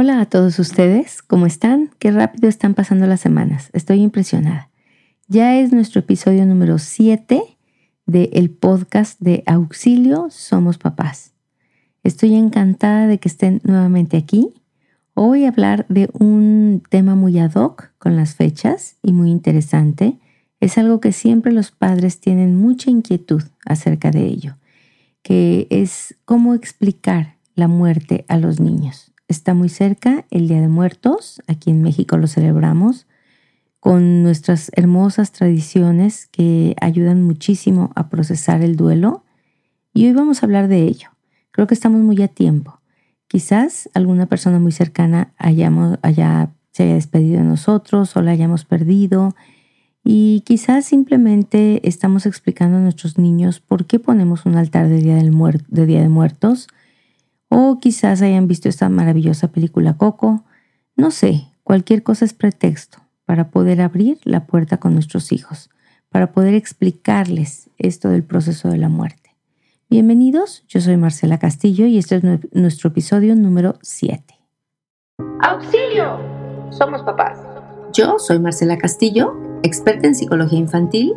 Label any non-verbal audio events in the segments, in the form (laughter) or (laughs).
Hola a todos ustedes, ¿cómo están? Qué rápido están pasando las semanas, estoy impresionada. Ya es nuestro episodio número 7 del podcast de Auxilio Somos Papás. Estoy encantada de que estén nuevamente aquí. Hoy hablar de un tema muy ad hoc con las fechas y muy interesante. Es algo que siempre los padres tienen mucha inquietud acerca de ello, que es cómo explicar la muerte a los niños. Está muy cerca el Día de Muertos, aquí en México lo celebramos, con nuestras hermosas tradiciones que ayudan muchísimo a procesar el duelo. Y hoy vamos a hablar de ello. Creo que estamos muy a tiempo. Quizás alguna persona muy cercana hayamos, haya, se haya despedido de nosotros o la hayamos perdido. Y quizás simplemente estamos explicando a nuestros niños por qué ponemos un altar de Día, de, Día de Muertos. O quizás hayan visto esta maravillosa película Coco. No sé, cualquier cosa es pretexto para poder abrir la puerta con nuestros hijos, para poder explicarles esto del proceso de la muerte. Bienvenidos, yo soy Marcela Castillo y este es nuestro episodio número 7. ¡Auxilio! Somos papás. Yo soy Marcela Castillo, experta en psicología infantil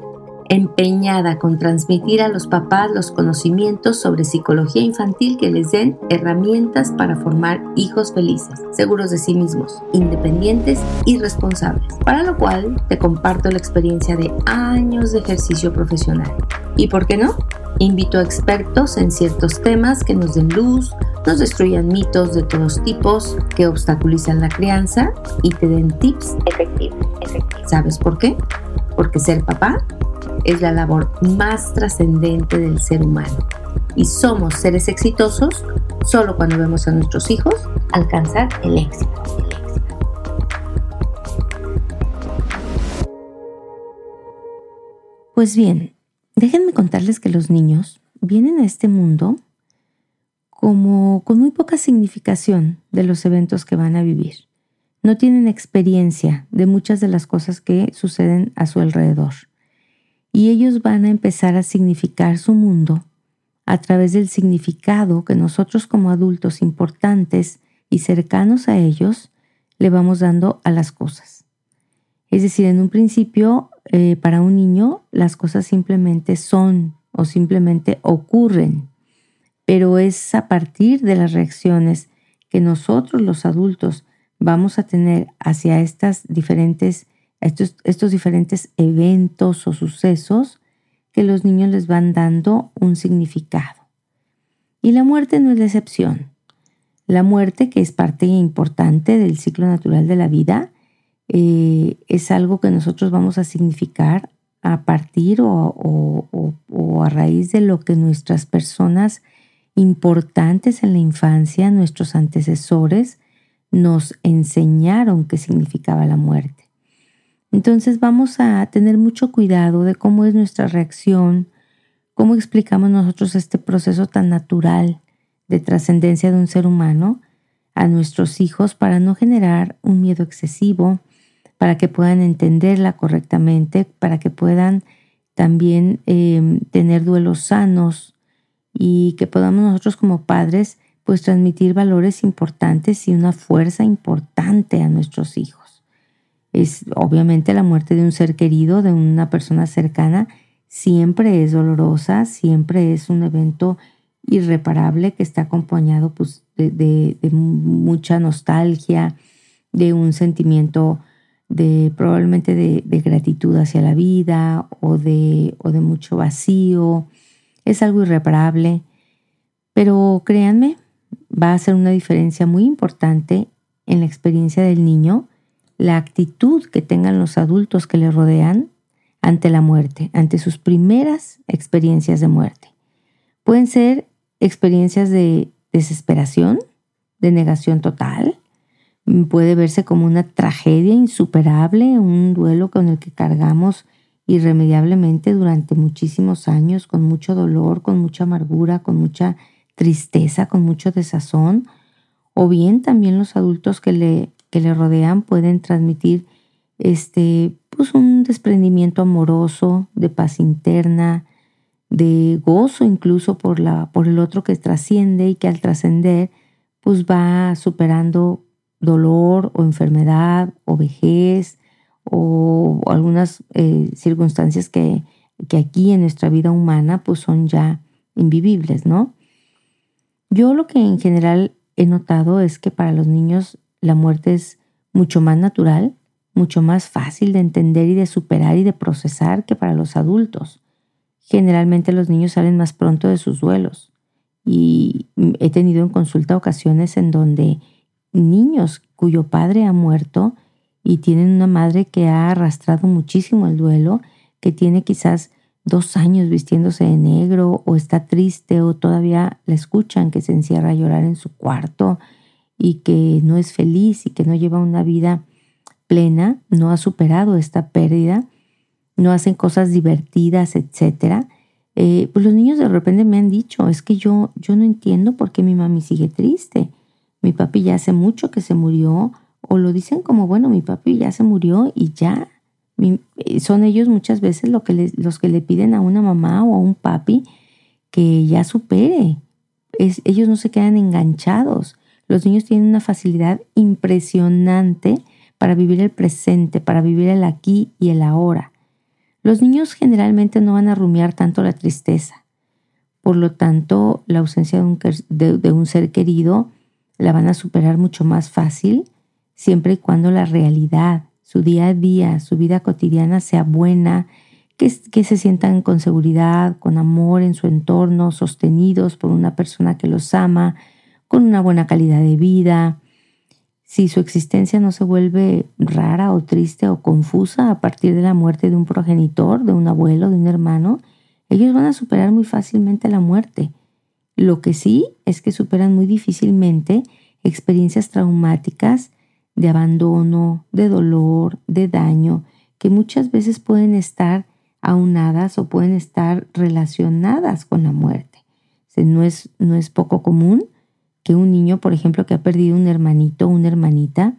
empeñada con transmitir a los papás los conocimientos sobre psicología infantil que les den herramientas para formar hijos felices, seguros de sí mismos, independientes y responsables, para lo cual te comparto la experiencia de años de ejercicio profesional. ¿Y por qué no? Invito a expertos en ciertos temas que nos den luz, nos destruyan mitos de todos tipos que obstaculizan la crianza y te den tips efectivos. ¿Sabes por qué? Porque ser papá es la labor más trascendente del ser humano. Y somos seres exitosos solo cuando vemos a nuestros hijos alcanzar el éxito. Pues bien, déjenme contarles que los niños vienen a este mundo como con muy poca significación de los eventos que van a vivir. No tienen experiencia de muchas de las cosas que suceden a su alrededor y ellos van a empezar a significar su mundo a través del significado que nosotros como adultos importantes y cercanos a ellos le vamos dando a las cosas. Es decir, en un principio, eh, para un niño, las cosas simplemente son o simplemente ocurren, pero es a partir de las reacciones que nosotros los adultos vamos a tener hacia estas diferentes estos, estos diferentes eventos o sucesos que los niños les van dando un significado. Y la muerte no es la excepción. La muerte, que es parte importante del ciclo natural de la vida, eh, es algo que nosotros vamos a significar a partir o, o, a raíz de lo que nuestras personas importantes en la infancia, nuestros antecesores, nos enseñaron que significaba la muerte. Entonces vamos a tener mucho cuidado de cómo es nuestra reacción, cómo explicamos nosotros este proceso tan natural de trascendencia de un ser humano a nuestros hijos para no generar un miedo excesivo, para que puedan entenderla correctamente, para que puedan también em, tener duelos sanos y que podamos nosotros como padres pues transmitir valores importantes y una fuerza importante a nuestros hijos es obviamente la muerte de un ser querido, de una persona cercana, siempre es dolorosa, siempre es un evento irreparable que está acompañado pues, de, mucha nostalgia, de un sentimiento de probablemente de, gratitud hacia la vida o de, o de mucho vacío. Es algo irreparable, pero créanme, va a ser una diferencia muy importante en la experiencia del niño la actitud que tengan los adultos que le rodean ante la muerte, ante sus primeras experiencias de muerte. Pueden ser experiencias de desesperación, de negación total, puede verse como una tragedia insuperable, un duelo con el que cargamos irremediablemente durante muchísimos años, con mucho dolor, con mucha amargura, con mucha tristeza, con mucho desazón, o bien también los adultos que le que le rodean pueden transmitir este, pues un desprendimiento amoroso, de paz interna, de gozo incluso por, la, por el otro que trasciende y que al trascender pues va superando dolor o enfermedad o vejez o, algunas eh, circunstancias que, que aquí en nuestra vida humana pues son ya invivibles, ¿no? Yo lo que en general he notado es que para los niños la muerte es mucho más natural, mucho más fácil de entender y de superar y de procesar que para los adultos. Generalmente los niños salen más pronto de sus duelos y he tenido en consulta ocasiones en donde niños cuyo padre ha muerto y tienen una madre que ha arrastrado muchísimo el duelo, que tiene quizás dos años vistiéndose de negro o está triste o todavía la escuchan que se encierra a llorar en su cuarto y que no es feliz y que no lleva una vida plena, no ha superado esta pérdida, no hacen cosas divertidas, etc. Eh, pues los niños de repente me han dicho, es que yo, yo no entiendo por qué mi mami sigue triste. Mi papi ya hace mucho que se murió, o lo dicen como, bueno, mi papi ya se murió y ya, eh, son ellos muchas veces lo que los que le piden a una mamá o a un papi que ya supere. Ellos no se quedan enganchados. Los niños tienen una facilidad impresionante para vivir el presente, para vivir el aquí y el ahora. Los niños generalmente no van a rumiar tanto la tristeza. Por lo tanto, la ausencia de un, ser querido la van a superar mucho más fácil siempre y cuando la realidad su día a día, su vida cotidiana sea buena, que se sientan con seguridad, con amor en su entorno, sostenidos por una persona que los ama, con una buena calidad de vida. Si su existencia no se vuelve rara o triste o confusa a partir de la muerte de un progenitor, de un abuelo, de un hermano, ellos van a superar muy fácilmente la muerte. Lo que sí es que superan muy difícilmente experiencias traumáticas de abandono, de dolor, de daño, que muchas veces pueden estar aunadas o pueden estar relacionadas con la muerte. no, es, no es poco común que un niño, por ejemplo, que ha perdido un hermanito o una hermanita,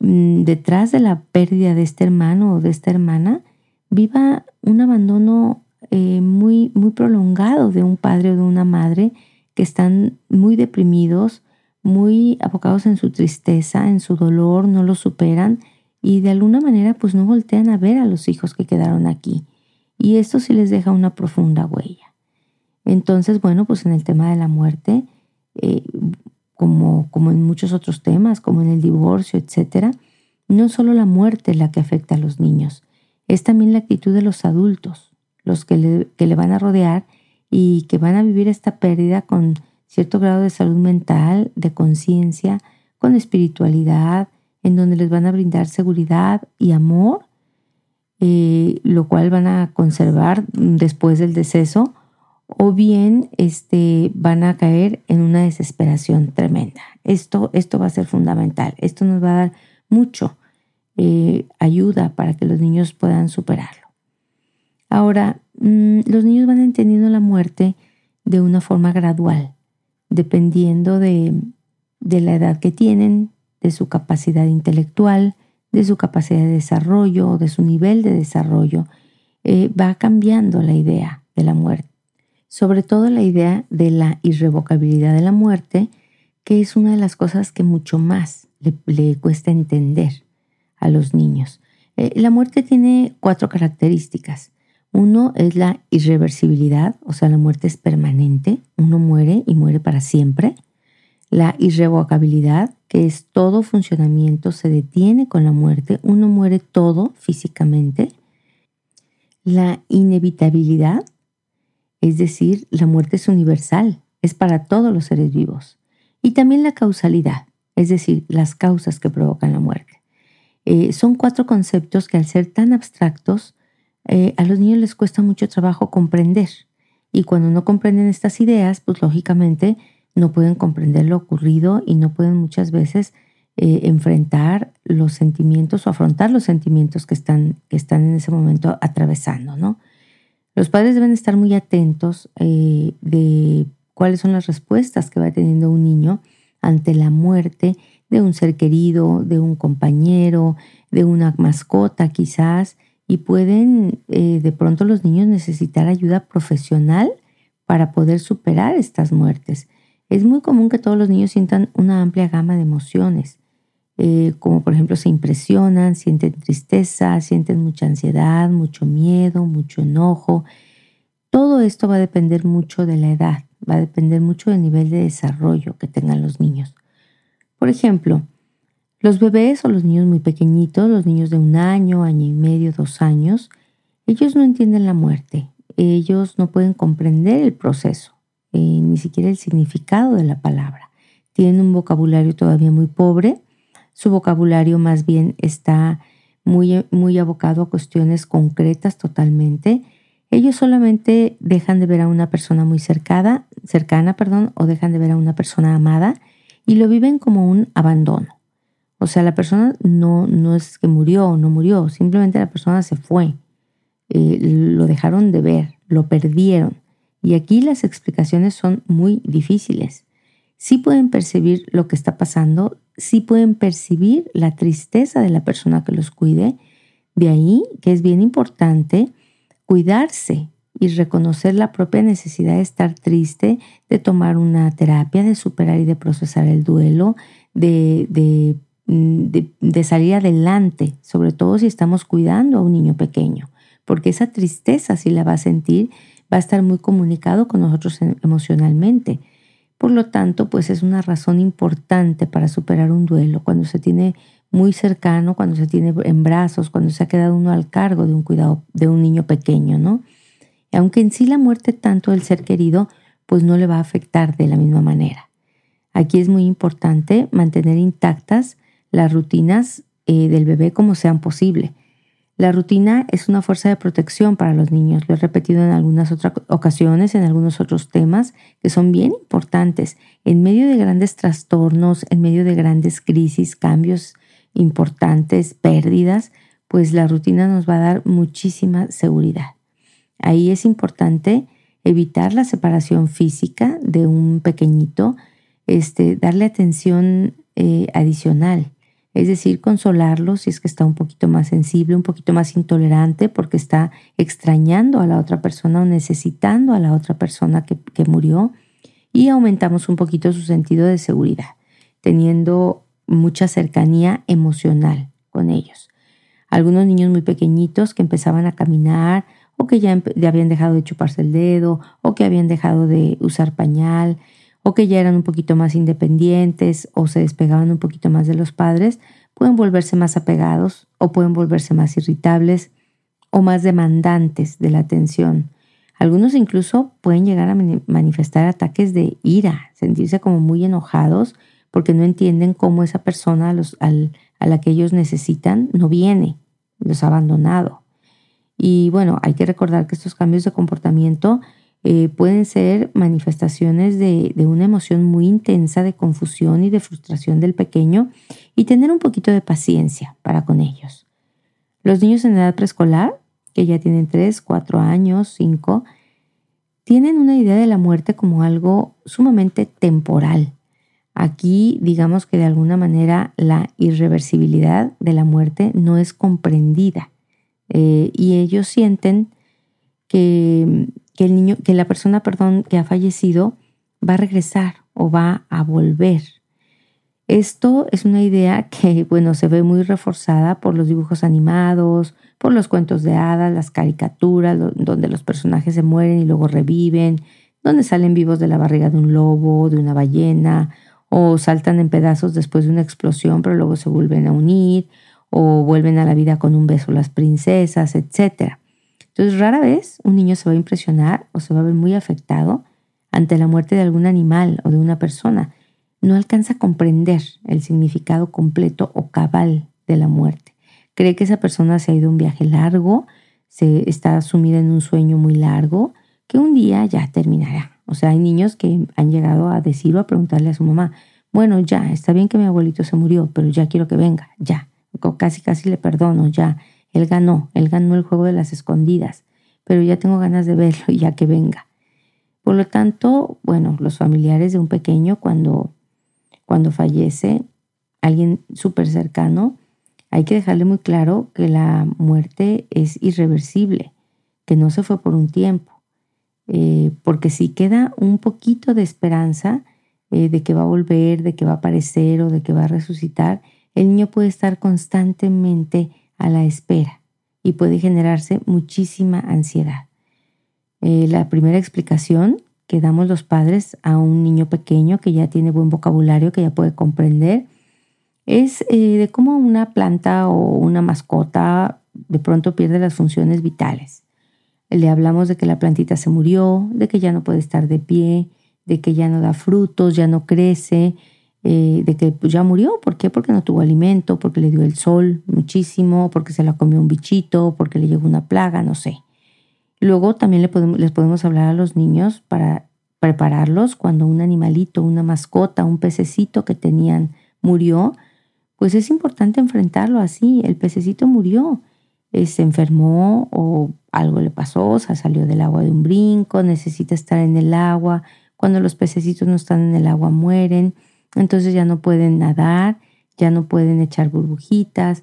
mm, detrás de la pérdida de este hermano o de esta hermana, viva un abandono eh, muy, muy prolongado de un padre o de una madre que están muy deprimidos, muy abocados en su tristeza, en su dolor, no lo superan y de alguna manera pues no voltean a ver a los hijos que quedaron aquí. Y esto sí les deja una profunda huella. Entonces, bueno, pues en el tema de la muerte, eh, como, como en muchos otros temas, como en el divorcio, etcétera, no solo la muerte es la que afecta a los niños, es también la actitud de los adultos, los que le, que le van a rodear y que van a vivir esta pérdida con cierto grado de salud mental, de conciencia, con espiritualidad, en donde les van a brindar seguridad y amor, eh, lo cual van a conservar después del deceso, o bien este, van a caer en una desesperación tremenda. Esto, esto va a ser fundamental. Esto nos va a dar mucho eh, ayuda para que los niños puedan superarlo. Ahora, mm, los niños van entendiendo la muerte de una forma gradual dependiendo de, la edad que tienen, de su capacidad intelectual, de su capacidad de desarrollo o de su nivel de desarrollo, eh, va cambiando la idea de la muerte. Sobre todo la idea de la irrevocabilidad de la muerte, que es una de las cosas que mucho más le, cuesta entender a los niños. Eh, la muerte tiene cuatro características. Uno es la irreversibilidad, o sea, la muerte es permanente, uno muere y muere para siempre. La irrevocabilidad, que es todo funcionamiento se detiene con la muerte, uno muere todo físicamente. La inevitabilidad, es decir, la muerte es universal, es para todos los seres vivos. Y también la causalidad, es decir, las causas que provocan la muerte. Eh, son cuatro conceptos que al ser tan abstractos, eh, a los niños les cuesta mucho trabajo comprender. Y cuando no comprenden estas ideas, pues lógicamente no pueden comprender lo ocurrido y no pueden muchas veces eh, enfrentar los sentimientos o afrontar los sentimientos que están, que están en ese momento atravesando, ¿no? Los padres deben estar muy atentos eh, de cuáles son las respuestas que va teniendo un niño ante la muerte de un ser querido, de un compañero, de una mascota quizás, y pueden eh, de pronto los niños necesitar ayuda profesional para poder superar estas muertes. Es muy común que todos los niños sientan una amplia gama de emociones. Eh, como por ejemplo se impresionan, sienten tristeza, sienten mucha ansiedad, mucho miedo, mucho enojo. Todo esto va a depender mucho de la edad, va a depender mucho del nivel de desarrollo que tengan los niños. Por ejemplo, los bebés o los niños muy pequeñitos, los niños de un año, año y medio, dos años, ellos no entienden la muerte, ellos no pueden comprender el proceso, eh, ni siquiera el significado de la palabra. Tienen un vocabulario todavía muy pobre, su vocabulario más bien está muy, muy abocado a cuestiones concretas totalmente. Ellos solamente dejan de ver a una persona muy cercana, cercana perdón, o dejan de ver a una persona amada y lo viven como un abandono. O sea, la persona no, no es que murió o no murió, simplemente la persona se fue. Eh, lo dejaron de ver, lo perdieron. Y aquí las explicaciones son muy difíciles. Sí pueden percibir lo que está pasando, sí pueden percibir la tristeza de la persona que los cuide. De ahí que es bien importante cuidarse y reconocer la propia necesidad de estar triste, de tomar una terapia, de superar y de procesar el duelo, de, de, de, de salir adelante, sobre todo si estamos cuidando a un niño pequeño, porque esa tristeza si la va a sentir, va a estar muy comunicado con nosotros emocionalmente. Por lo tanto, pues es una razón importante para superar un duelo cuando se tiene muy cercano, cuando se tiene en brazos, cuando se ha quedado uno al cargo de un cuidado de un niño pequeño, ¿no? Y aunque en sí la muerte tanto del ser querido, pues no le va a afectar de la misma manera. Aquí es muy importante mantener intactas las rutinas eh, del bebé como sean posible. La rutina es una fuerza de protección para los niños. Lo he repetido en algunas otras ocasiones, en algunos otros temas que son bien importantes. En medio de grandes trastornos, en medio de grandes crisis, cambios importantes, pérdidas, pues la rutina nos va a dar muchísima seguridad. Ahí es importante evitar la separación física de un pequeñito, este, darle atención eh, adicional es decir, consolarlo si es que está un poquito más sensible, un poquito más intolerante porque está extrañando a la otra persona o necesitando a la otra persona que, que murió y aumentamos un poquito su sentido de seguridad, teniendo mucha cercanía emocional con ellos. Algunos niños muy pequeñitos que empezaban a caminar o que ya, ya habían dejado de chuparse el dedo o que habían dejado de usar pañal, o que ya eran un poquito más independientes o se despegaban un poquito más de los padres, pueden volverse más apegados o pueden volverse más irritables o más demandantes de la atención. Algunos incluso pueden llegar a manifestar ataques de ira, sentirse como muy enojados porque no entienden cómo esa persona a la que ellos necesitan no viene, los ha abandonado. Y bueno, hay que recordar que estos cambios de comportamiento eh, pueden ser manifestaciones de, de, una emoción muy intensa de confusión y de frustración del pequeño y tener un poquito de paciencia para con ellos. Los niños en edad preescolar, que ya tienen 3, 4 años, 5, tienen una idea de la muerte como algo sumamente temporal. Aquí digamos que de alguna manera la irreversibilidad de la muerte no es comprendida eh, y ellos sienten que que el niño, que la persona, perdón, que ha fallecido va a regresar o va a volver. Esto es una idea que, bueno, se ve muy reforzada por los dibujos animados, por los cuentos de hadas, las caricaturas, donde los personajes se mueren y luego reviven, donde salen vivos de la barriga de un lobo, de una ballena, o saltan en pedazos después de una explosión, pero luego se vuelven a unir, o vuelven a la vida con un beso las princesas, etcétera. Entonces, rara vez un niño se va a impresionar o se va a ver muy afectado ante la muerte de algún animal o de una persona. No alcanza a comprender el significado completo o cabal de la muerte. Cree que esa persona se ha ido un viaje largo, se está sumida en un sueño muy largo, que un día ya terminará. O sea, hay niños que han llegado a decir o a preguntarle a su mamá, bueno, ya, está bien que mi abuelito se murió, pero ya quiero que venga, ya. Casi, casi le perdono, ya él ganó, él ganó el juego de las escondidas, pero ya tengo ganas de verlo y ya que venga. Por lo tanto, bueno, los familiares de un pequeño cuando, cuando fallece alguien súper cercano, hay que dejarle muy claro que la muerte es irreversible, que no se fue por un tiempo, eh, porque si queda un poquito de esperanza eh, de que va a volver, de que va a aparecer o de que va a resucitar, el niño puede estar constantemente a la espera y puede generarse muchísima ansiedad. Eh, la primera explicación que damos los padres a un niño pequeño que ya tiene buen vocabulario, que ya puede comprender, es eh, de cómo una planta o una mascota de pronto pierde las funciones vitales. Le hablamos de que la plantita se murió, de que ya no puede estar de pie, de que ya no da frutos, ya no crece, eh, de que pues, ya murió. ¿Por qué? Porque no tuvo alimento, porque le dio el sol muchísimo, porque se la comió un bichito, porque le llegó una plaga, no sé. Luego también le podemos, les podemos hablar a los niños para prepararlos cuando un animalito, una mascota, un pececito que tenían murió, pues es importante enfrentarlo así. El pececito murió, eh, se enfermó o algo le pasó, se salió del agua de un brinco, necesita estar en el agua. Cuando los pececitos no están en el agua mueren, entonces ya no pueden nadar, ya no pueden echar burbujitas.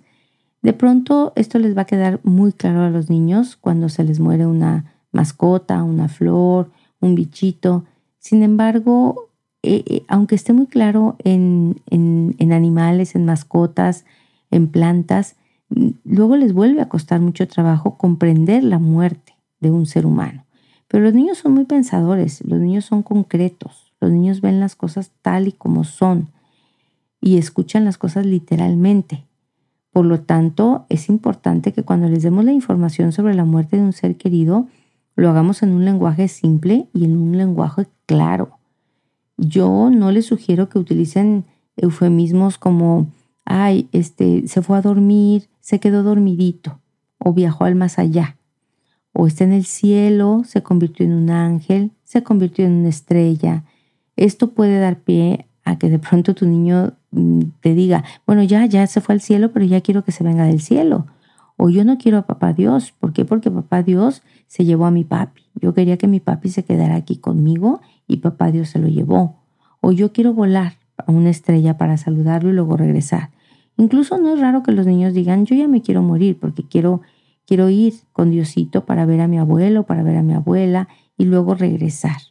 De pronto esto les va a quedar muy claro a los niños cuando se les muere una mascota, una flor, un bichito. Sin embargo, eh, eh, aunque esté muy claro en, en, animales, en mascotas, en plantas, mm, luego les vuelve a costar mucho trabajo comprender la muerte de un ser humano. Pero los niños son muy pensadores, los niños son concretos, los niños ven las cosas tal y como son y escuchan las cosas literalmente. Por lo tanto, es importante que cuando les demos la información sobre la muerte de un ser querido, lo hagamos en un lenguaje simple y en un lenguaje claro. Yo no les sugiero que utilicen eufemismos como, ay, este, se fue a dormir, se quedó dormidito, o viajó al más allá, o está en el cielo, se convirtió en un ángel, se convirtió en una estrella. Esto puede dar pie a que de pronto tu niño mm, te diga, bueno, ya, ya se fue al cielo, pero ya quiero que se venga del cielo. O yo no quiero a papá Dios. ¿Por qué? Porque papá Dios se llevó a mi papi. Yo quería que mi papi se quedara aquí conmigo y papá Dios se lo llevó. O yo quiero volar a una estrella para saludarlo y luego regresar. Incluso no es raro que los niños digan, yo ya me quiero morir porque quiero, quiero ir con Diosito para ver a mi abuelo, para ver a mi abuela y luego regresar.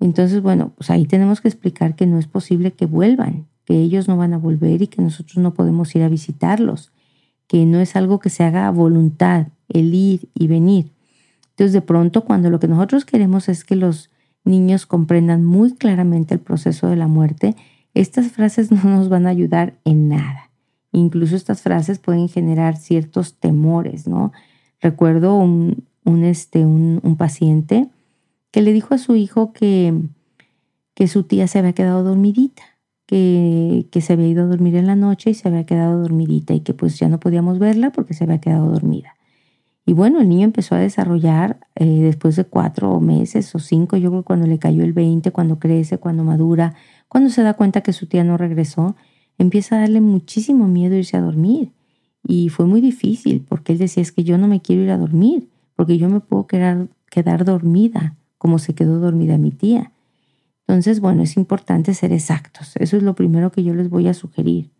Entonces, bueno, pues ahí tenemos que explicar que no es posible que vuelvan, que ellos no van a volver y que nosotros no podemos ir a visitarlos, que no es algo que se haga a voluntad, el ir y venir. Entonces, de pronto, cuando lo que nosotros queremos es que los niños comprendan muy claramente el proceso de la muerte, estas frases (laughs) no nos van a ayudar en nada. Incluso estas frases pueden generar ciertos temores, ¿no? Recuerdo un, este, un, paciente que le dijo a su hijo que, que su tía se había quedado dormidita, que, que se había ido a dormir en la noche y se había quedado dormidita y que pues ya no podíamos verla porque se había quedado dormida. Y bueno, el niño empezó a desarrollar eh, después de cuatro meses o cinco, yo creo cuando le cayó el 20, cuando crece, cuando madura, cuando se da cuenta que su tía no regresó, empieza a darle muchísimo miedo irse a dormir. Y fue muy difícil porque él decía, es que yo no me quiero ir a dormir, porque yo me puedo quedar, quedar dormida, como se quedó dormida mi tía. Entonces, bueno, es importante ser exactos. Eso es lo primero que yo les voy a sugerir.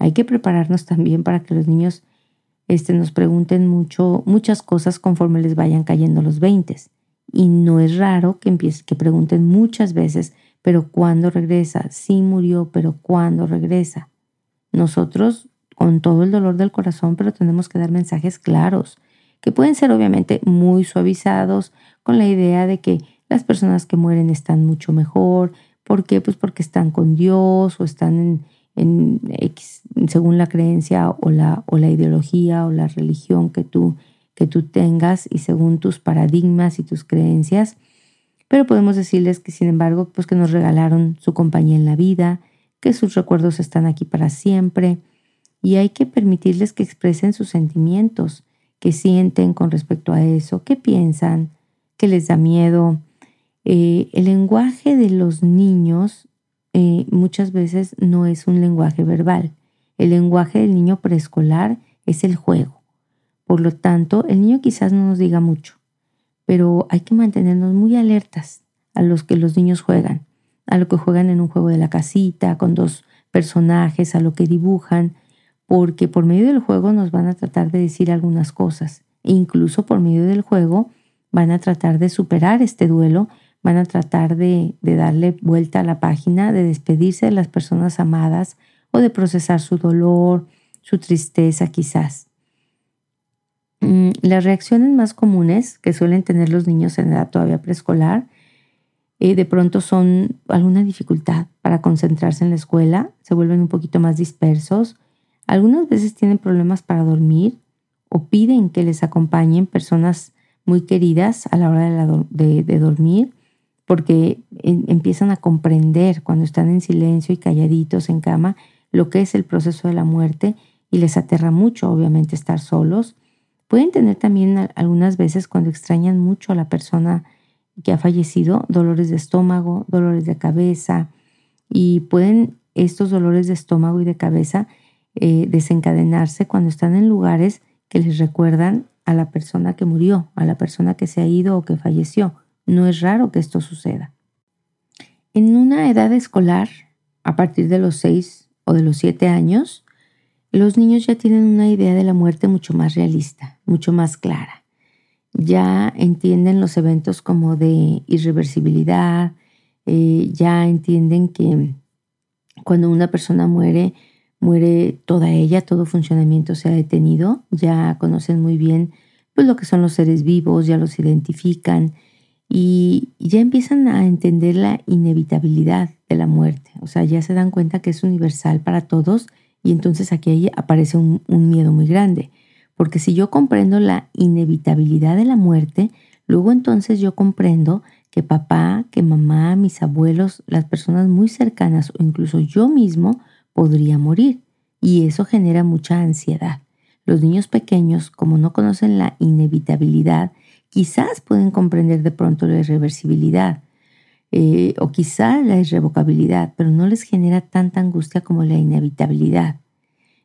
Hay que prepararnos también para que los niños este, nos pregunten mucho, muchas cosas conforme les vayan cayendo los veintes. Y no es raro que, empiece, que pregunten muchas veces, pero ¿cuándo regresa? Sí murió, pero ¿cuándo regresa? Nosotros, con todo el dolor del corazón, pero tenemos que dar mensajes claros, que pueden ser obviamente muy suavizados, con la idea de que las personas que mueren están mucho mejor. ¿Por qué? Pues porque están con Dios o están en, en según la creencia o la, o la ideología o la religión que tú, que tú tengas y según tus paradigmas y tus creencias. Pero podemos decirles que, sin embargo, pues que nos regalaron su compañía en la vida, que sus recuerdos están aquí para siempre y hay que permitirles que expresen sus sentimientos, que sienten con respecto a eso, qué piensan, qué les da miedo. Eh, el lenguaje de los niños eh, muchas veces no es un lenguaje verbal. El lenguaje del niño preescolar es el juego. Por lo tanto, el niño quizás no nos diga mucho, pero hay que mantenernos muy alertas a los que los niños juegan, a lo que juegan en un juego de la casita, con dos personajes, a lo que dibujan, porque por medio del juego nos van a tratar de decir algunas cosas. E incluso por medio del juego van a tratar de superar este duelo van a tratar de, darle vuelta a la página, de despedirse de las personas amadas o de procesar su dolor, su tristeza quizás. Mm, las reacciones más comunes que suelen tener los niños en edad todavía preescolar eh, de pronto son alguna dificultad para concentrarse en la escuela, se vuelven un poquito más dispersos, algunas veces tienen problemas para dormir o piden que les acompañen personas muy queridas a la hora de, dormir porque empiezan a comprender cuando están en silencio y calladitos en cama lo que es el proceso de la muerte y les aterra mucho obviamente estar solos. Pueden tener también algunas veces cuando extrañan mucho a la persona que ha fallecido dolores de estómago, dolores de cabeza y pueden estos dolores de estómago y de cabeza eh, desencadenarse cuando están en lugares que les recuerdan a la persona que murió, a la persona que se ha ido o que falleció. No es raro que esto suceda. En una edad escolar, a partir de los 6 o de los 7 años, los niños ya tienen una idea de la muerte mucho más realista, mucho más clara ya entienden los eventos como de irreversibilidad, eh, ya entienden que cuando una persona muere, muere toda ella, todo funcionamiento se ha detenido, ya conocen muy bien pues lo que son los seres vivos, ya los identifican y ya empiezan a entender la inevitabilidad de la muerte, o sea, ya se dan cuenta que es universal para todos y entonces aquí aparece un miedo muy grande. Porque si yo comprendo la inevitabilidad de la muerte, luego entonces yo comprendo que papá, que mamá, mis abuelos, las personas muy cercanas o incluso yo mismo podría morir. Y eso genera mucha ansiedad. Los niños pequeños, como no conocen la inevitabilidad, quizás pueden comprender de pronto la irreversibilidad eh, o quizás la irrevocabilidad, pero no les genera tanta angustia como la inevitabilidad.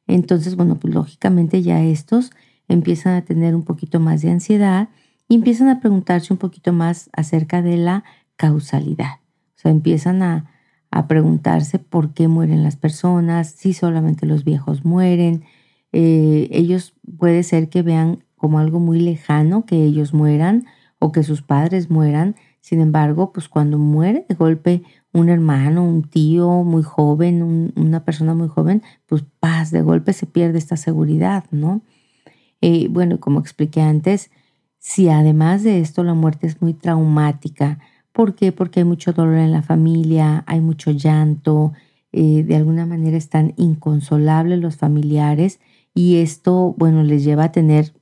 Entonces, bueno, pues lógicamente ya estos empiezan a tener un poquito más de ansiedad y empiezan a preguntarse un poquito más acerca de la causalidad. O sea, empiezan a, preguntarse por qué mueren las personas, si solamente los viejos mueren. Eh, ellos puede ser que vean como algo muy lejano que ellos mueran o que sus padres mueran. Sin embargo, pues cuando muere de golpe un hermano, un tío muy joven, una persona muy joven, pues paz, de golpe se pierde esta seguridad, ¿no? Eh, bueno, como expliqué antes, si además de esto la muerte es muy traumática, ¿por qué? Porque hay mucho dolor en la familia, hay mucho llanto, eh, de alguna manera están inconsolables los familiares y esto, bueno, les lleva a tener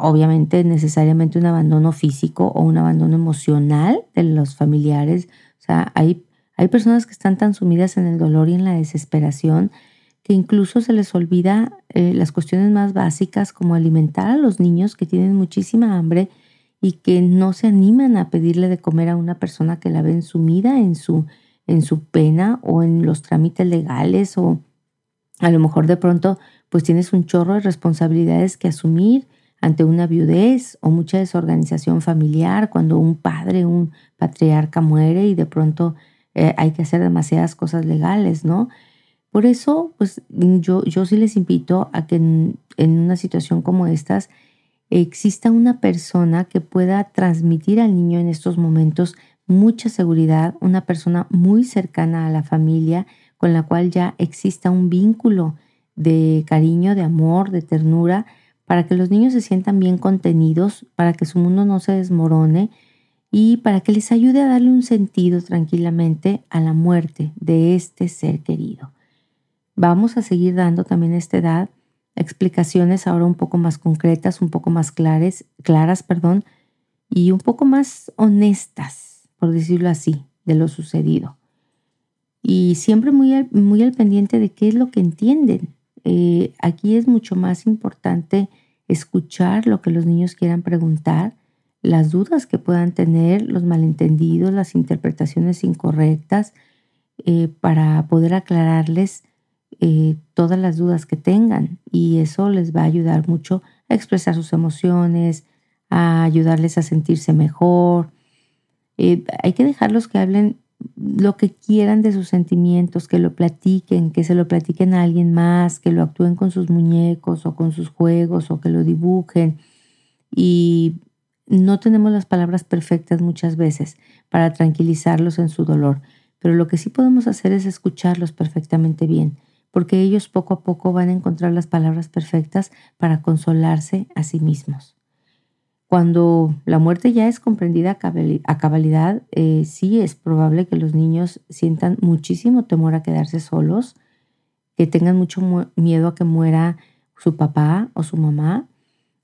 obviamente necesariamente un abandono físico o un abandono emocional de los familiares. O sea, hay hay personas que están tan sumidas en el dolor y en la desesperación que incluso se les olvida eh, las cuestiones más básicas como alimentar a los niños que tienen muchísima hambre y que no se animan a pedirle de comer a una persona que la ven sumida en su, en su pena o en los trámites legales o a lo mejor de pronto pues tienes un chorro de responsabilidades que asumir ante una viudez o mucha desorganización familiar cuando un padre, un patriarca muere y de pronto eh, hay que hacer demasiadas cosas legales, ¿no? Por eso, pues yo, yo sí les invito a que en, una situación como estas exista una persona que pueda transmitir al niño en estos momentos mucha seguridad, una persona muy cercana a la familia con la cual ya exista un vínculo de cariño, de amor, de ternura, para que los niños se sientan bien contenidos, para que su mundo no se desmorone y para que les ayude a darle un sentido tranquilamente a la muerte de este ser querido. Vamos a seguir dando también a esta edad explicaciones ahora un poco más concretas, un poco más claras, claras, perdón, y un poco más honestas, por decirlo así, de lo sucedido. Y siempre muy al, muy al pendiente de qué es lo que entienden. Eh, aquí es mucho más importante escuchar lo que los niños quieran preguntar, las dudas que puedan tener, los malentendidos, las interpretaciones incorrectas, eh, para poder aclararles eh, todas las dudas que tengan. Y eso les va a ayudar mucho a expresar sus emociones, a ayudarles a sentirse mejor. Eh, hay que dejarlos que hablen lo que quieran de sus sentimientos, que lo platiquen, que se lo platiquen a alguien más, que lo actúen con sus muñecos o con sus juegos o que lo dibujen. Y no tenemos las palabras perfectas muchas veces para tranquilizarlos en su dolor, pero lo que sí podemos hacer es escucharlos perfectamente bien, porque ellos poco a poco van a encontrar las palabras perfectas para consolarse a sí mismos. Cuando la muerte ya es comprendida a cabalidad, eh, sí es probable que los niños sientan muchísimo temor a quedarse solos, que tengan mucho miedo a que muera su papá o su mamá,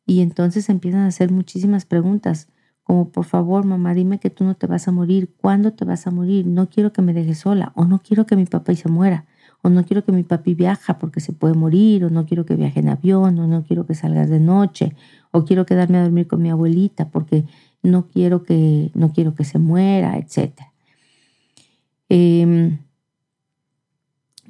y entonces empiezan a hacer muchísimas preguntas, como por favor mamá, dime que tú no te vas a morir, ¿cuándo te vas a morir? No quiero que me dejes sola, o no quiero que mi papá se muera o no quiero que mi papi viaja porque se puede morir, o no quiero que viaje en avión, o no quiero que salgas de noche, o quiero quedarme a dormir con mi abuelita porque no quiero que, no quiero que se muera, etc. Em,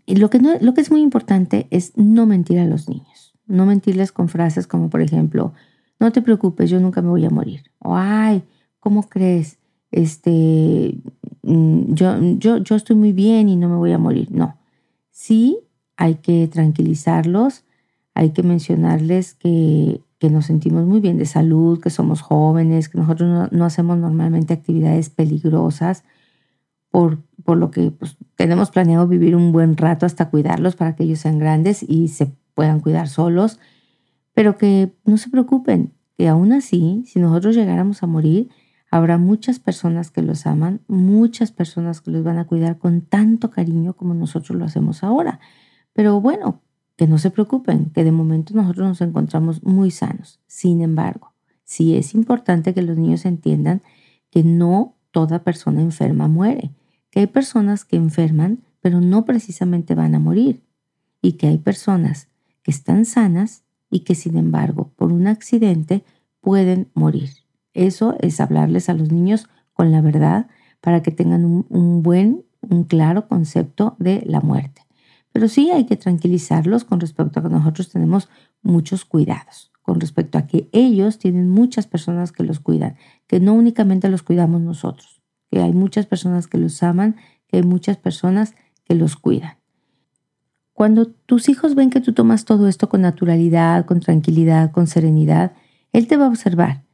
lo, que lo que es muy importante es no mentir a los niños, no mentirles con frases como por ejemplo, no te preocupes, yo nunca me voy a morir, o ay, ¿cómo crees? Este, mm, yo, yo, yo estoy muy bien y no me voy a morir. No, Sí, hay que tranquilizarlos, hay que mencionarles que, nos sentimos muy bien de salud, que somos jóvenes, que nosotros no, hacemos normalmente actividades peligrosas, por, por lo que pues, tenemos planeado vivir un buen rato hasta cuidarlos para que ellos sean grandes y se puedan cuidar solos, pero que no se preocupen, que aún así, si nosotros llegáramos a morir, Habrá muchas personas que los aman, muchas personas que los van a cuidar con tanto cariño como nosotros lo hacemos ahora. Pero bueno, que no se preocupen, que de momento nosotros nos encontramos muy sanos. Sin embargo, sí es importante que los niños entiendan que no toda persona enferma muere, que hay personas que enferman, pero no precisamente van a morir, y que hay personas que están sanas y que sin embargo por un accidente pueden morir. Eso es hablarles a los niños con la verdad para que tengan un, buen, un claro concepto de la muerte. Pero sí hay que tranquilizarlos con respecto a que nosotros tenemos muchos cuidados, con respecto a que ellos tienen muchas personas que los cuidan, que no únicamente los cuidamos nosotros, que hay muchas personas que los aman, que hay muchas personas que los cuidan. Cuando tus hijos ven que tú tomas todo esto con naturalidad, con tranquilidad, con serenidad, él te va a observar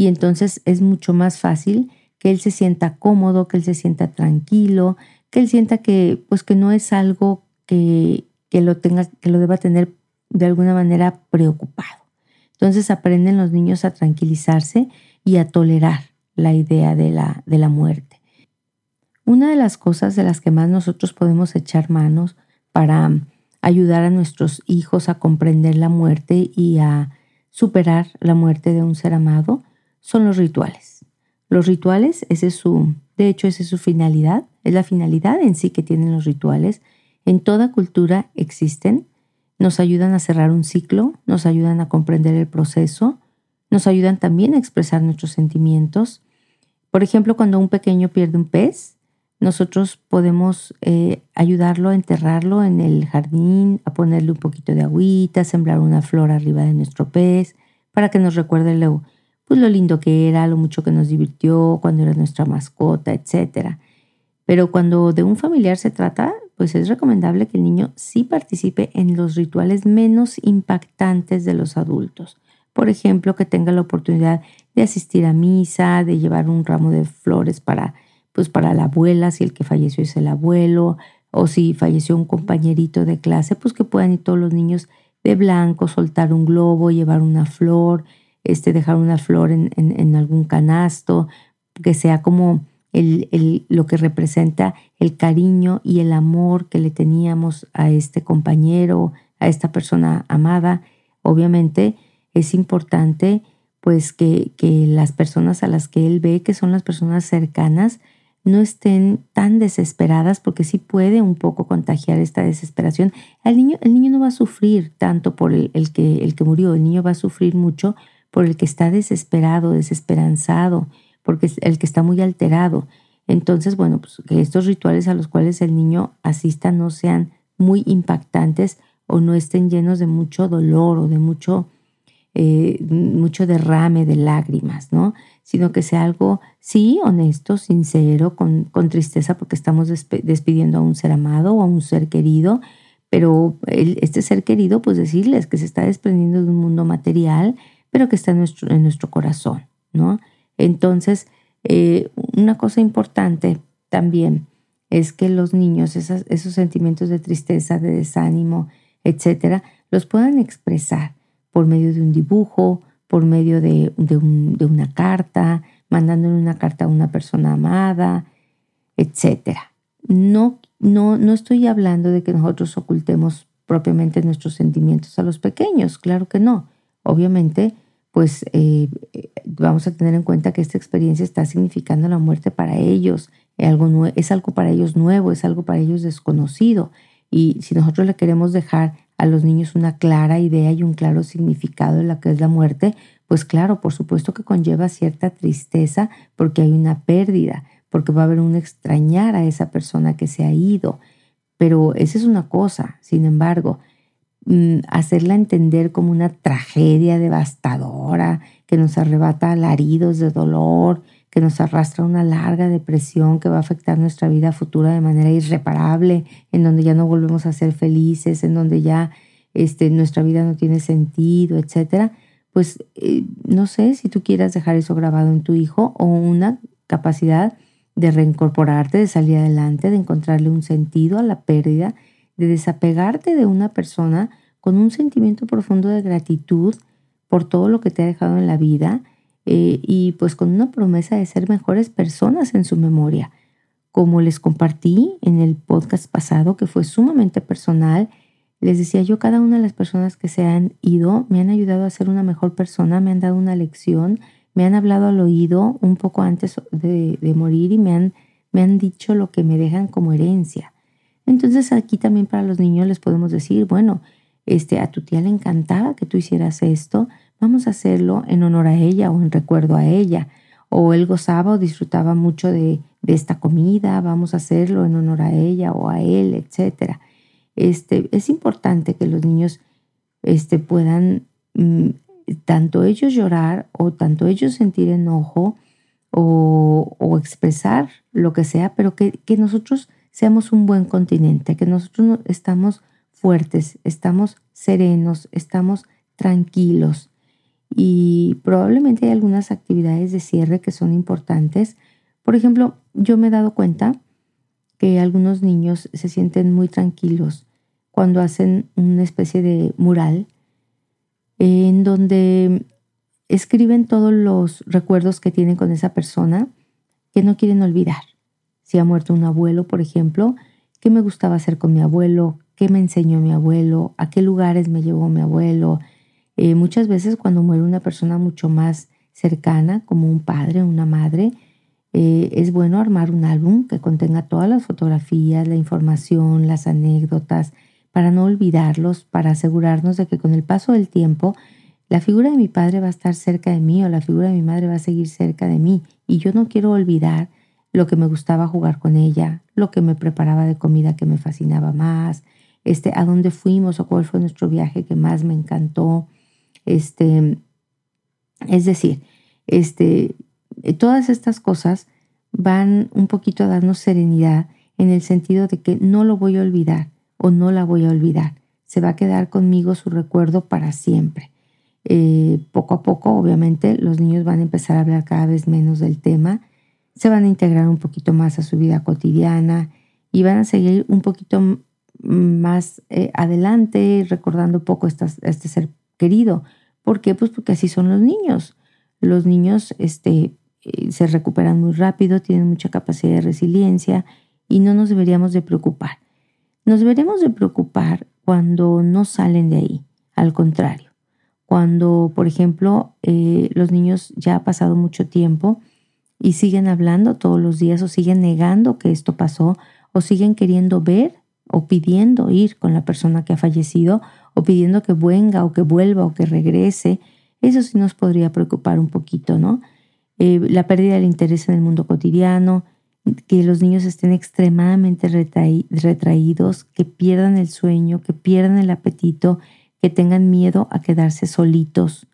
y entonces es mucho más fácil que él se sienta cómodo, que él se sienta tranquilo, que él sienta que pues que no es algo que, que lo tenga, que lo deba tener de alguna manera preocupado. Entonces aprenden los niños a tranquilizarse y a tolerar la idea de la, de la muerte. Una de las cosas de las que más nosotros podemos echar manos para ayudar a nuestros hijos a comprender la muerte y a superar la muerte de un ser amado son los rituales. Los rituales, ese es su, de hecho, esa es su finalidad, es la finalidad en sí que tienen los rituales. En toda cultura existen, nos ayudan a cerrar un ciclo, nos ayudan a comprender el proceso, nos ayudan también a expresar nuestros sentimientos. Por ejemplo, cuando un pequeño pierde un pez, nosotros podemos eh, ayudarlo a enterrarlo en el jardín, a ponerle un poquito de agüita, sembrar una flor arriba de nuestro pez, para que nos recuerde lo, pues lo lindo que era, lo mucho que nos divirtió cuando era nuestra mascota, etc. Pero cuando de un familiar se trata, pues es recomendable que el niño sí participe en los rituales menos impactantes de los adultos. Por ejemplo, que tenga la oportunidad de asistir a misa, de llevar un ramo de flores para, pues para la abuela, si el que falleció es el abuelo, o si falleció un compañerito de clase, pues que puedan ir todos los niños de blanco, soltar un globo, llevar una flor, este, dejar una flor en, en, algún canasto, que sea como el, el, lo que representa el cariño y el amor que le teníamos a este compañero, a esta persona amada. Obviamente es importante pues que, que las personas a las que él ve, que son las personas cercanas, no estén tan desesperadas porque sí puede un poco contagiar esta desesperación. El niño, el niño no va a sufrir tanto por el, el, que, el que murió, el niño va a sufrir mucho por el que está desesperado, desesperanzado, porque el que está muy alterado. Entonces, bueno, pues que estos rituales a los cuales el niño asista no sean muy impactantes o no estén llenos de mucho dolor o de mucho, eh, mucho derrame de lágrimas, ¿no? Sino que sea algo, sí, honesto, sincero, con, con tristeza porque estamos despidiendo a un ser amado o a un ser querido, pero este ser querido, pues decirles que se está desprendiendo de un mundo material, pero que está en nuestro, en nuestro corazón, ¿no? Entonces, eh, una cosa importante también es que los niños esos sentimientos de tristeza, de desánimo, etcétera, los puedan expresar por medio de un dibujo, por medio de, una carta, mandándole una carta a una persona amada, etcétera. No, no, no estoy hablando de que nosotros ocultemos propiamente nuestros sentimientos a los pequeños, claro que no. Obviamente, pues eh, vamos a tener en cuenta que esta experiencia está significando la muerte para ellos, algo es algo para ellos nuevo, es algo para ellos desconocido. Y si nosotros le queremos dejar a los niños una clara idea y un claro significado de lo que es la muerte, pues claro, por supuesto que conlleva cierta tristeza porque hay una pérdida, porque va a haber un extrañar a esa persona que se ha ido. Pero esa es una cosa, sin embargo, hacerla entender como una tragedia devastadora que nos arrebata alaridos de dolor, que nos arrastra una larga depresión que va a afectar nuestra vida futura de manera irreparable, en donde ya no volvemos a ser felices, en donde ya este, nuestra vida no tiene sentido, etcétera, pues eh, no sé si tú quieras dejar eso grabado en tu hijo o una capacidad de reincorporarte, de salir adelante, de encontrarle un sentido a la pérdida, de desapegarte de una persona con un sentimiento profundo de gratitud por todo lo que te ha dejado en la vida eh, y pues con una promesa de ser mejores personas en su memoria. Como les compartí en el podcast pasado, que fue sumamente personal, les decía yo, cada una de las personas que se han ido me han ayudado a ser una mejor persona, me han dado una lección, me han hablado al oído un poco antes de, morir y me han, me han dicho lo que me dejan como herencia. Entonces aquí también para los niños les podemos decir, bueno, este, a tu tía le encantaba que tú hicieras esto, vamos a hacerlo en honor a ella o en recuerdo a ella. O él gozaba o disfrutaba mucho de, esta comida, vamos a hacerlo en honor a ella o a él, etc. Este, es importante que los niños este, puedan mm, tanto ellos llorar o tanto ellos sentir enojo o, o expresar lo que sea, pero que, que, nosotros seamos un buen continente, que nosotros estamos fuertes, estamos serenos, estamos tranquilos, y probablemente hay algunas actividades de cierre que son importantes. Por ejemplo, yo me he dado cuenta que algunos niños se sienten muy tranquilos cuando hacen una especie de mural en donde escriben todos los recuerdos que tienen con esa persona que no quieren olvidar. Si ha muerto un abuelo, por ejemplo, qué me gustaba hacer con mi abuelo, qué me enseñó mi abuelo, a qué lugares me llevó mi abuelo, eh, muchas veces cuando muere una persona mucho más cercana, como un padre, una madre, eh, es bueno armar un álbum que contenga todas las fotografías, la información, las anécdotas, para no olvidarlos, para asegurarnos de que con el paso del tiempo la figura de mi padre va a estar cerca de mí o la figura de mi madre va a seguir cerca de mí. Y yo no quiero olvidar lo que me gustaba jugar con ella, lo que me preparaba de comida que me fascinaba más, este, a dónde fuimos o cuál fue nuestro viaje que más me encantó, este, es decir, este, todas estas cosas van un poquito a darnos serenidad en el sentido de que no lo voy a olvidar o no la voy a olvidar. Se va a quedar conmigo su recuerdo para siempre. Eh, poco a poco, obviamente, los niños van a empezar a hablar cada vez menos del tema, se van a integrar un poquito más a su vida cotidiana y van a seguir un poquito más eh, adelante recordando poco este ser querido. ¿Por qué? Pues porque así son los niños. Los niños este, eh, se recuperan muy rápido, tienen mucha capacidad de resiliencia y no nos deberíamos de preocupar. Nos deberíamos de preocupar cuando no salen de ahí, al contrario. Cuando, por ejemplo, eh, los niños ya ha pasado mucho tiempo y siguen hablando todos los días o siguen negando que esto pasó o siguen queriendo ver o pidiendo ir con la persona que ha fallecido o pidiendo que venga o que vuelva o que regrese, eso sí nos podría preocupar un poquito, ¿no? Eh, la pérdida del interés en el mundo cotidiano, que los niños estén extremadamente retraídos, que pierdan el sueño, que pierdan el apetito, que tengan miedo a quedarse solitos,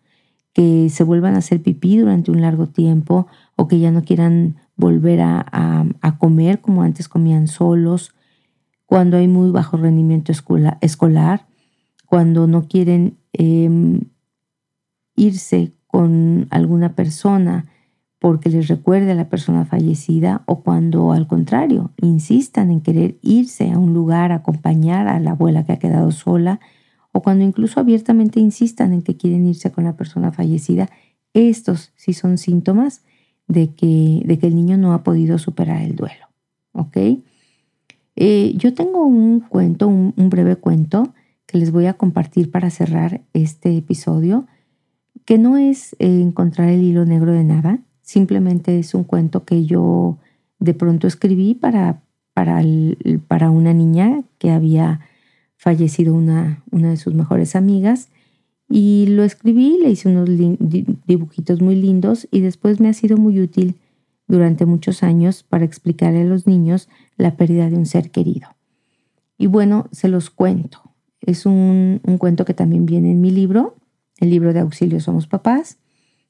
que se vuelvan a hacer pipí durante un largo tiempo o que ya no quieran volver a comer como antes comían solos, cuando hay muy bajo rendimiento escolar, cuando no quieren em, irse con alguna persona porque les recuerde a la persona fallecida o cuando al contrario insistan en querer irse a un lugar a acompañar a la abuela que ha quedado sola o cuando incluso abiertamente insistan en que quieren irse con la persona fallecida, estos sí son síntomas de que, de que el niño no ha podido superar el duelo. ¿Ok? Eh, yo tengo un cuento, un, breve cuento que les voy a compartir para cerrar este episodio, que no es eh, encontrar el hilo negro de nada, simplemente es un cuento que yo de pronto escribí para, para, para una niña que había fallecido una, una de sus mejores amigas y lo escribí, le hice unos dibujitos muy lindos y después me ha sido muy útil durante muchos años para explicarle a los niños la pérdida de un ser querido. Y bueno, se los cuento. Es un, cuento que también viene en mi libro, el libro de Auxilio Somos Papás,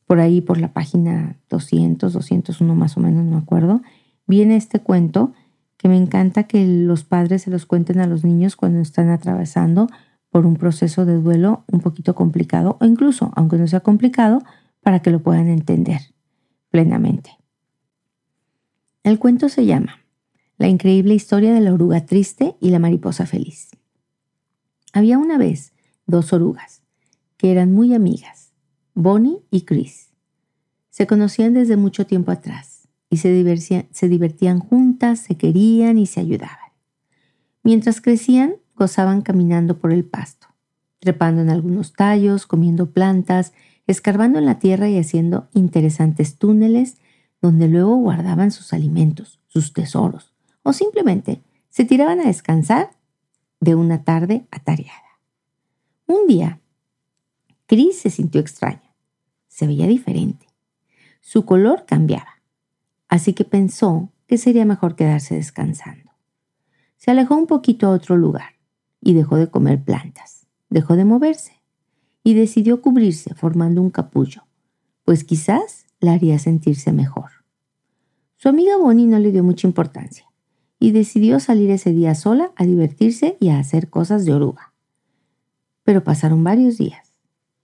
por ahí por la página 200, 201 más o menos, no me acuerdo. Viene este cuento que me encanta que los padres se los cuenten a los niños cuando están atravesando por un proceso de duelo un poquito complicado o incluso, aunque no sea complicado, para que lo puedan entender plenamente. El cuento se llama La increíble historia de la oruga triste y la mariposa feliz. Había una vez dos orugas que eran muy amigas, Bonnie y Chris. Se conocían desde mucho tiempo atrás y se divertían, se divertían juntas, se querían y se ayudaban. Mientras crecían, gozaban caminando por el pasto, trepando en algunos tallos, comiendo plantas, escarbando en la tierra y haciendo interesantes túneles donde luego guardaban sus alimentos, sus tesoros, o simplemente se tiraban a descansar de una tarde atareada. Un día, Chris se sintió extraña. Se veía diferente. Su color cambiaba, así que pensó que sería mejor quedarse descansando. Se alejó un poquito a otro lugar y dejó de comer plantas, dejó de moverse y decidió cubrirse formando un capullo, pues quizás la haría sentirse mejor. Su amiga Bonnie no le dio mucha importancia y decidió salir ese día sola a divertirse y a hacer cosas de oruga. Pero pasaron varios días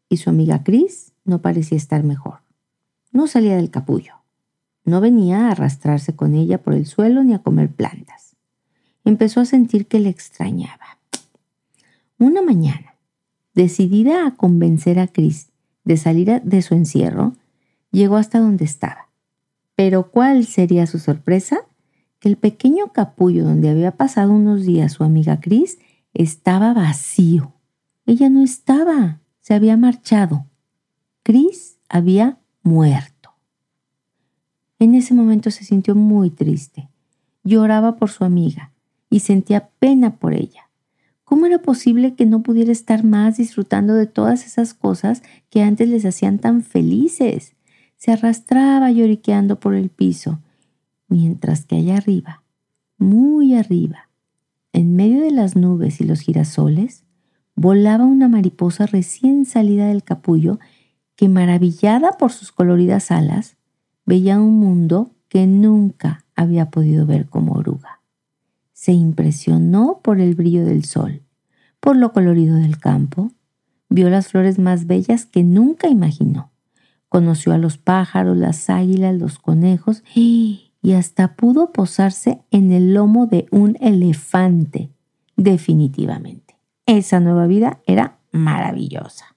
y su amiga Chris no parecía estar mejor. No salía del capullo. No venía a arrastrarse con ella por el suelo ni a comer plantas. Empezó a sentir que le extrañaba. Una mañana, decidida a convencer a Chris de salir de su encierro, llegó hasta donde estaba. Pero ¿cuál sería su sorpresa? Que el pequeño capullo donde había pasado unos días su amiga Chris estaba vacío. Ella no estaba, se había marchado. Chris había muerto. En ese momento se sintió muy triste. Lloraba por su amiga y sentía pena por ella. ¿Cómo era posible que no pudiera estar más disfrutando de todas esas cosas que antes les hacían tan felices? se arrastraba lloriqueando por el piso, mientras que allá arriba, muy arriba, en medio de las nubes y los girasoles, volaba una mariposa recién salida del capullo que, maravillada por sus coloridas alas, veía un mundo que nunca había podido ver como oruga. Se impresionó por el brillo del sol, por lo colorido del campo, vio las flores más bellas que nunca imaginó Conoció a los pájaros, las águilas, los conejos y hasta pudo posarse en el lomo de un elefante. Definitivamente. Esa nueva vida era maravillosa.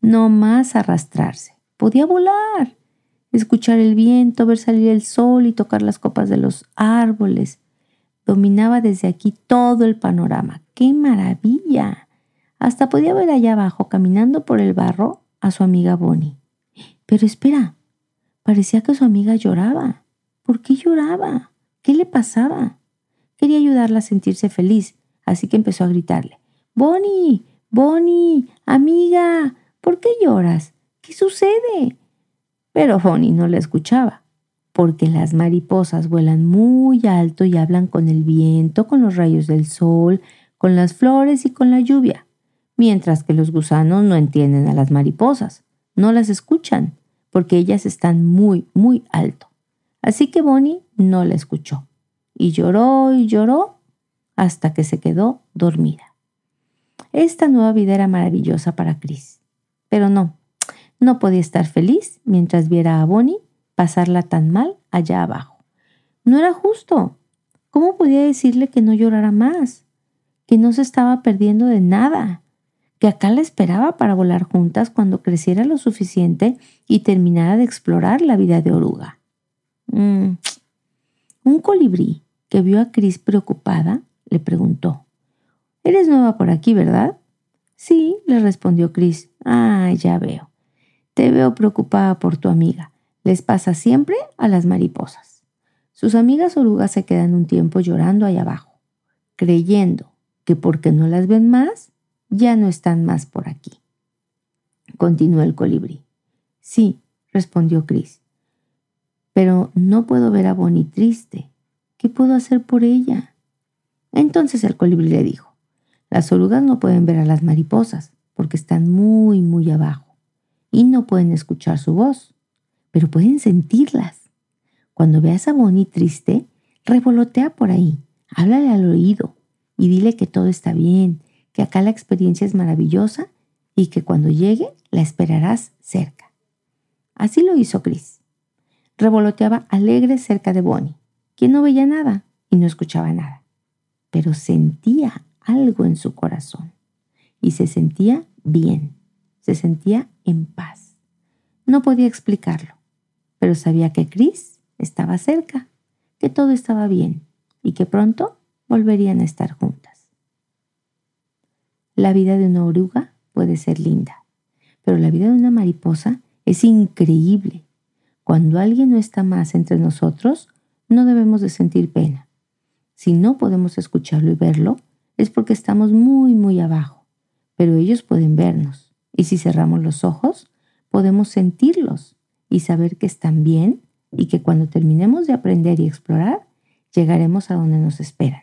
No más arrastrarse. Podía volar, escuchar el viento, ver salir el sol y tocar las copas de los árboles. Dominaba desde aquí todo el panorama. ¡Qué maravilla! Hasta podía ver allá abajo, caminando por el barro, a su amiga Bonnie. Pero espera, parecía que su amiga lloraba. ¿Por qué lloraba? ¿Qué le pasaba? Quería ayudarla a sentirse feliz, así que empezó a gritarle. Bonnie, Bonnie, amiga, ¿por qué lloras? ¿Qué sucede? Pero Bonnie no la escuchaba, porque las mariposas vuelan muy alto y hablan con el viento, con los rayos del sol, con las flores y con la lluvia, mientras que los gusanos no entienden a las mariposas no las escuchan porque ellas están muy, muy alto. Así que Bonnie no la escuchó y lloró y lloró hasta que se quedó dormida. Esta nueva vida era maravillosa para Chris, pero no, no podía estar feliz mientras viera a Bonnie pasarla tan mal allá abajo. No era justo. ¿Cómo podía decirle que no llorara más? Que no se estaba perdiendo de nada. Que acá la esperaba para volar juntas cuando creciera lo suficiente y terminara de explorar la vida de oruga. Mm. Un colibrí que vio a Cris preocupada le preguntó: Eres nueva por aquí, ¿verdad? Sí, le respondió Cris. Ah, ya veo. Te veo preocupada por tu amiga. Les pasa siempre a las mariposas. Sus amigas orugas se quedan un tiempo llorando allá abajo, creyendo que porque no las ven más, ya no están más por aquí. Continuó el colibrí. Sí, respondió Cris. Pero no puedo ver a Bonnie triste. ¿Qué puedo hacer por ella? Entonces el colibrí le dijo, las orugas no pueden ver a las mariposas porque están muy, muy abajo y no pueden escuchar su voz, pero pueden sentirlas. Cuando veas a Bonnie triste, revolotea por ahí, háblale al oído y dile que todo está bien, que acá la experiencia es maravillosa y que cuando llegue la esperarás cerca. Así lo hizo Chris. Revoloteaba alegre cerca de Bonnie, quien no veía nada y no escuchaba nada, pero sentía algo en su corazón y se sentía bien, se sentía en paz. No podía explicarlo, pero sabía que Chris estaba cerca, que todo estaba bien y que pronto volverían a estar juntas. La vida de una oruga puede ser linda, pero la vida de una mariposa es increíble. Cuando alguien no está más entre nosotros, no debemos de sentir pena. Si no podemos escucharlo y verlo, es porque estamos muy, muy abajo, pero ellos pueden vernos. Y si cerramos los ojos, podemos sentirlos y saber que están bien y que cuando terminemos de aprender y explorar, llegaremos a donde nos esperan,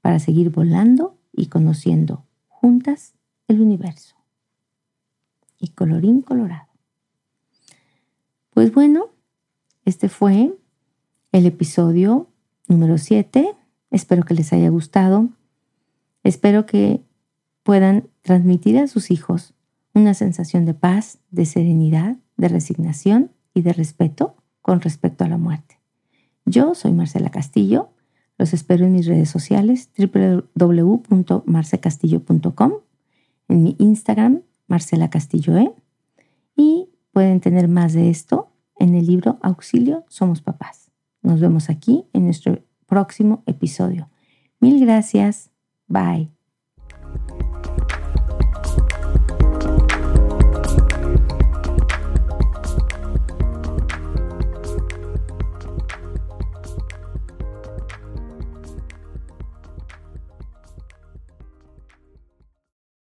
para seguir volando y conociendo juntas el universo. Y colorín colorado. Pues bueno, este fue el episodio número 7. Espero que les haya gustado. Espero que puedan transmitir a sus hijos una sensación de paz, de serenidad, de resignación y de respeto con respecto a la muerte. Yo soy Marcela Castillo. Los espero en mis redes sociales www.marcecastillo.com, en mi Instagram Marcela Castillo E y pueden tener más de esto en el libro Auxilio Somos Papás. Nos vemos aquí en nuestro próximo episodio. Mil gracias. Bye.